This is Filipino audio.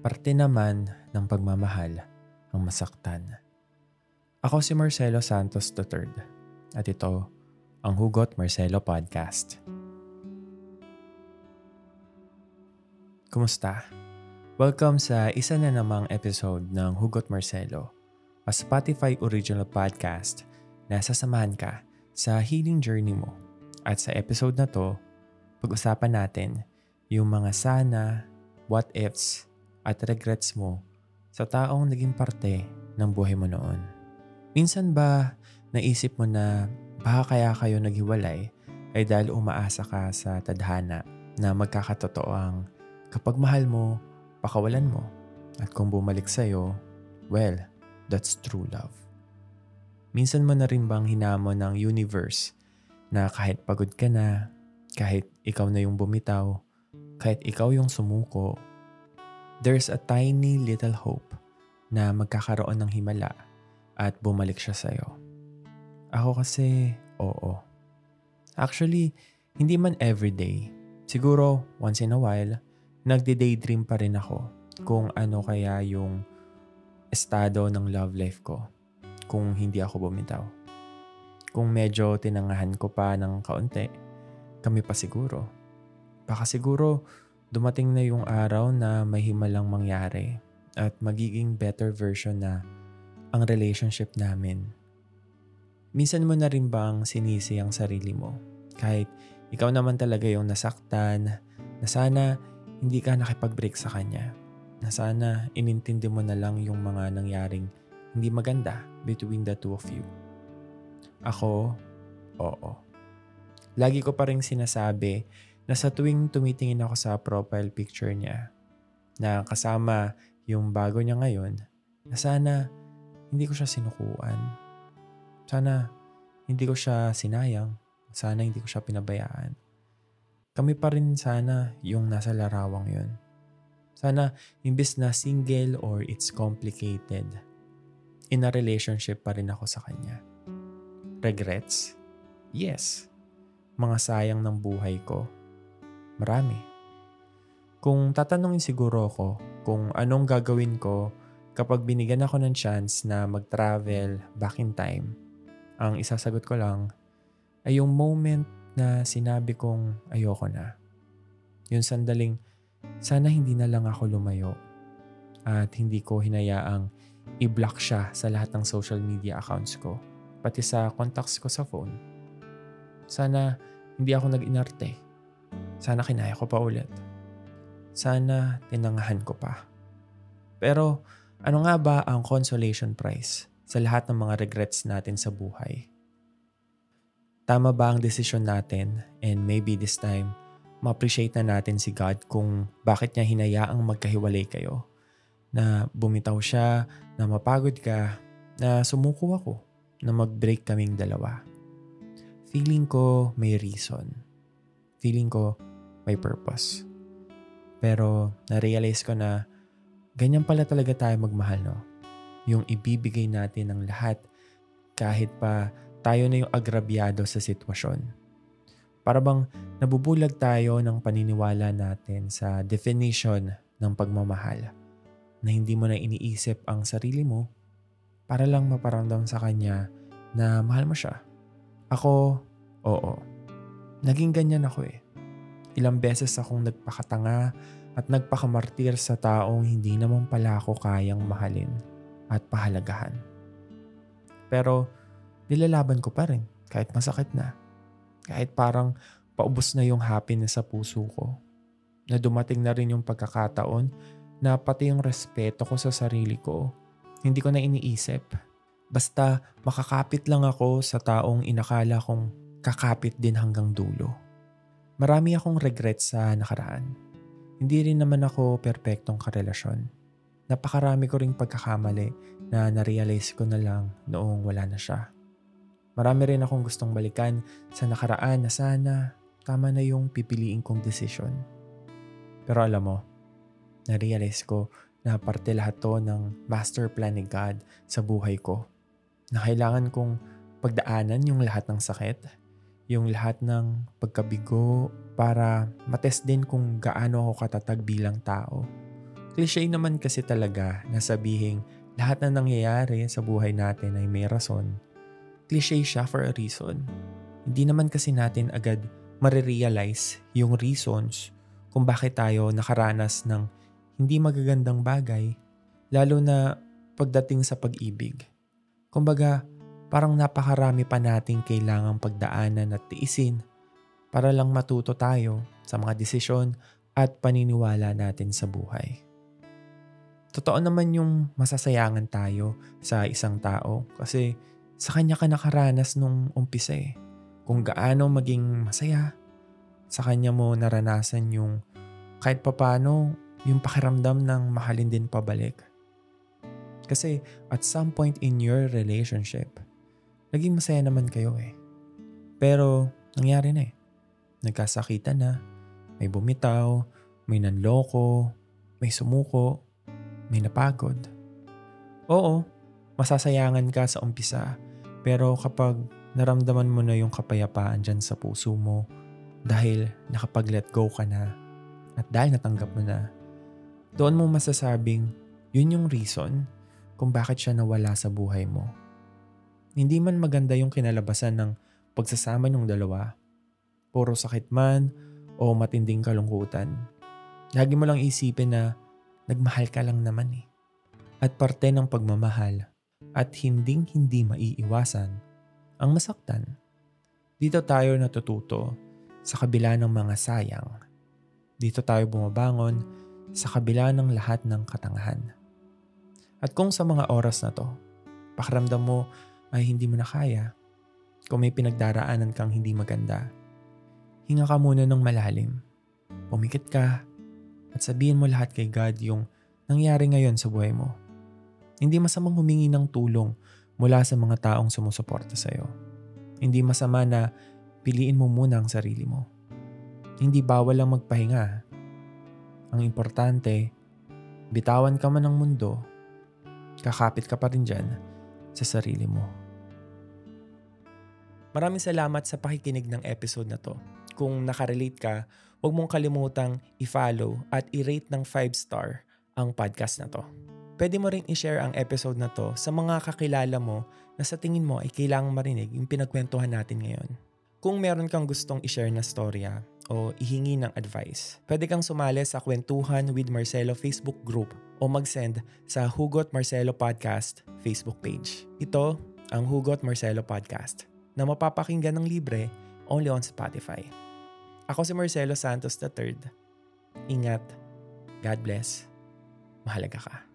Parte naman ng pagmamahal ang masaktan. Ako si Marcelo Santos III at ito ang Hugot Marcelo Podcast. Kumusta? Welcome sa isa na namang episode ng Hugot Marcelo, a Spotify original podcast na sasamahan ka sa healing journey mo. At sa episode na to, pag-usapan natin yung mga sana, what ifs, at regrets mo sa taong naging parte ng buhay mo noon. Minsan ba naisip mo na baka kaya kayo naghiwalay ay dahil umaasa ka sa tadhana na magkakatotoo ang kapag mahal mo, pakawalan mo. At kung bumalik sa'yo, well, that's true love. Minsan mo na rin bang hinamon ng universe na kahit pagod ka na, kahit ikaw na yung bumitaw, kahit ikaw yung sumuko, there's a tiny little hope na magkakaroon ng himala at bumalik siya sa'yo. Ako kasi, oo. Actually, hindi man everyday. Siguro, once in a while, nagde-daydream pa rin ako kung ano kaya yung estado ng love life ko kung hindi ako bumitaw. Kung medyo tinangahan ko pa ng kaunti, kami pa siguro. Baka siguro dumating na yung araw na may himalang mangyari at magiging better version na ang relationship namin. Minsan mo na rin bang sinisi ang sarili mo? Kahit ikaw naman talaga yung nasaktan, na sana hindi ka nakipag-break sa kanya. Na sana inintindi mo na lang yung mga nangyaring hindi maganda between the two of you. Ako, oo. Lagi ko pa rin sinasabi na sa tuwing tumitingin ako sa profile picture niya, na kasama yung bago niya ngayon, na sana hindi ko siya sinukuan. Sana hindi ko siya sinayang. Sana hindi ko siya pinabayaan. Kami pa rin sana yung nasa larawang yun. Sana imbis na single or it's complicated, in a relationship pa rin ako sa kanya. Regrets? Yes. Mga sayang ng buhay ko Marami. Kung tatanungin siguro ako kung anong gagawin ko kapag binigyan ako ng chance na mag-travel back in time, ang isasagot ko lang ay yung moment na sinabi kong ayoko na. Yung sandaling sana hindi na lang ako lumayo at hindi ko hinayaang i-block siya sa lahat ng social media accounts ko, pati sa contacts ko sa phone. Sana hindi ako nag-inarte sana kinaya ko pa ulit. Sana tinangahan ko pa. Pero ano nga ba ang consolation prize sa lahat ng mga regrets natin sa buhay? Tama ba ang desisyon natin and maybe this time, ma-appreciate na natin si God kung bakit niya hinayaang magkahiwalay kayo? Na bumitaw siya, na mapagod ka, na sumuko ako, na mag-break kaming dalawa. Feeling ko may reason. Feeling ko may purpose. Pero na-realize ko na ganyan pala talaga tayo magmahal, no? Yung ibibigay natin ng lahat kahit pa tayo na yung agrabyado sa sitwasyon. Para bang nabubulag tayo ng paniniwala natin sa definition ng pagmamahal na hindi mo na iniisip ang sarili mo para lang maparamdam sa kanya na mahal mo siya. Ako, oo. Naging ganyan ako eh. Ilang beses akong nagpakatanga at nagpakamartir sa taong hindi naman pala ako kayang mahalin at pahalagahan. Pero nilalaban ko pa rin kahit masakit na. Kahit parang paubos na yung happiness sa puso ko. Na dumating na rin yung pagkakataon na pati yung respeto ko sa sarili ko, hindi ko na iniisip. Basta makakapit lang ako sa taong inakala kong kakapit din hanggang dulo. Marami akong regrets sa nakaraan. Hindi rin naman ako perpektong karelasyon. Napakarami ko ring pagkakamali na narealize ko na lang noong wala na siya. Marami rin akong gustong balikan sa nakaraan na sana tama na yung pipiliin kong desisyon. Pero alam mo, narealize ko na parte lahat to ng master plan ni God sa buhay ko. Na kailangan kong pagdaanan yung lahat ng sakit yung lahat ng pagkabigo para matest din kung gaano ako katatag bilang tao. Cliche naman kasi talaga na sabihing lahat na nangyayari sa buhay natin ay may rason. Cliche siya for a reason. Hindi naman kasi natin agad marirealize yung reasons kung bakit tayo nakaranas ng hindi magagandang bagay, lalo na pagdating sa pag-ibig. Kumbaga, parang napakarami pa nating kailangang pagdaanan at tiisin para lang matuto tayo sa mga desisyon at paniniwala natin sa buhay. Totoo naman yung masasayangan tayo sa isang tao kasi sa kanya ka nakaranas nung umpisa eh. Kung gaano maging masaya, sa kanya mo naranasan yung kahit papano yung pakiramdam ng mahalin din pabalik. Kasi at some point in your relationship, naging masaya naman kayo eh. Pero nangyari na eh. Nagkasakitan na, may bumitaw, may nanloko, may sumuko, may napagod. Oo, masasayangan ka sa umpisa, pero kapag naramdaman mo na yung kapayapaan dyan sa puso mo, dahil nakapag-let go ka na at dahil natanggap mo na, doon mo masasabing yun yung reason kung bakit siya nawala sa buhay mo. Hindi man maganda yung kinalabasan ng pagsasama ng dalawa. Puro sakit man o matinding kalungkutan. Lagi mo lang isipin na nagmahal ka lang naman eh. At parte ng pagmamahal at hinding hindi maiiwasan ang masaktan. Dito tayo natututo sa kabila ng mga sayang. Dito tayo bumabangon sa kabila ng lahat ng katangahan. At kung sa mga oras na to, pakiramdam mo ay hindi mo na kaya, kung may pinagdaraanan kang hindi maganda, hinga ka muna ng malalim. Pumikit ka at sabihin mo lahat kay God yung nangyari ngayon sa buhay mo. Hindi masamang humingi ng tulong mula sa mga taong sumusuporta sa iyo. Hindi masama na piliin mo muna ang sarili mo. Hindi bawal lang magpahinga. Ang importante, bitawan ka man ng mundo, kakapit ka pa rin dyan sa sarili mo. Maraming salamat sa pakikinig ng episode na to. Kung nakarelate ka, huwag mong kalimutang i-follow at i-rate ng 5 star ang podcast na to. Pwede mo ring i-share ang episode na to sa mga kakilala mo na sa tingin mo ay kailangang marinig yung pinagkwentuhan natin ngayon. Kung meron kang gustong i-share na storya o ihingi ng advice, pwede kang sumali sa Kwentuhan with Marcelo Facebook group o mag-send sa Hugot Marcelo Podcast Facebook page. Ito ang Hugot Marcelo Podcast na mapapakinggan ng libre only on Spotify. Ako si Marcelo Santos III. Ingat. God bless. Mahalaga ka.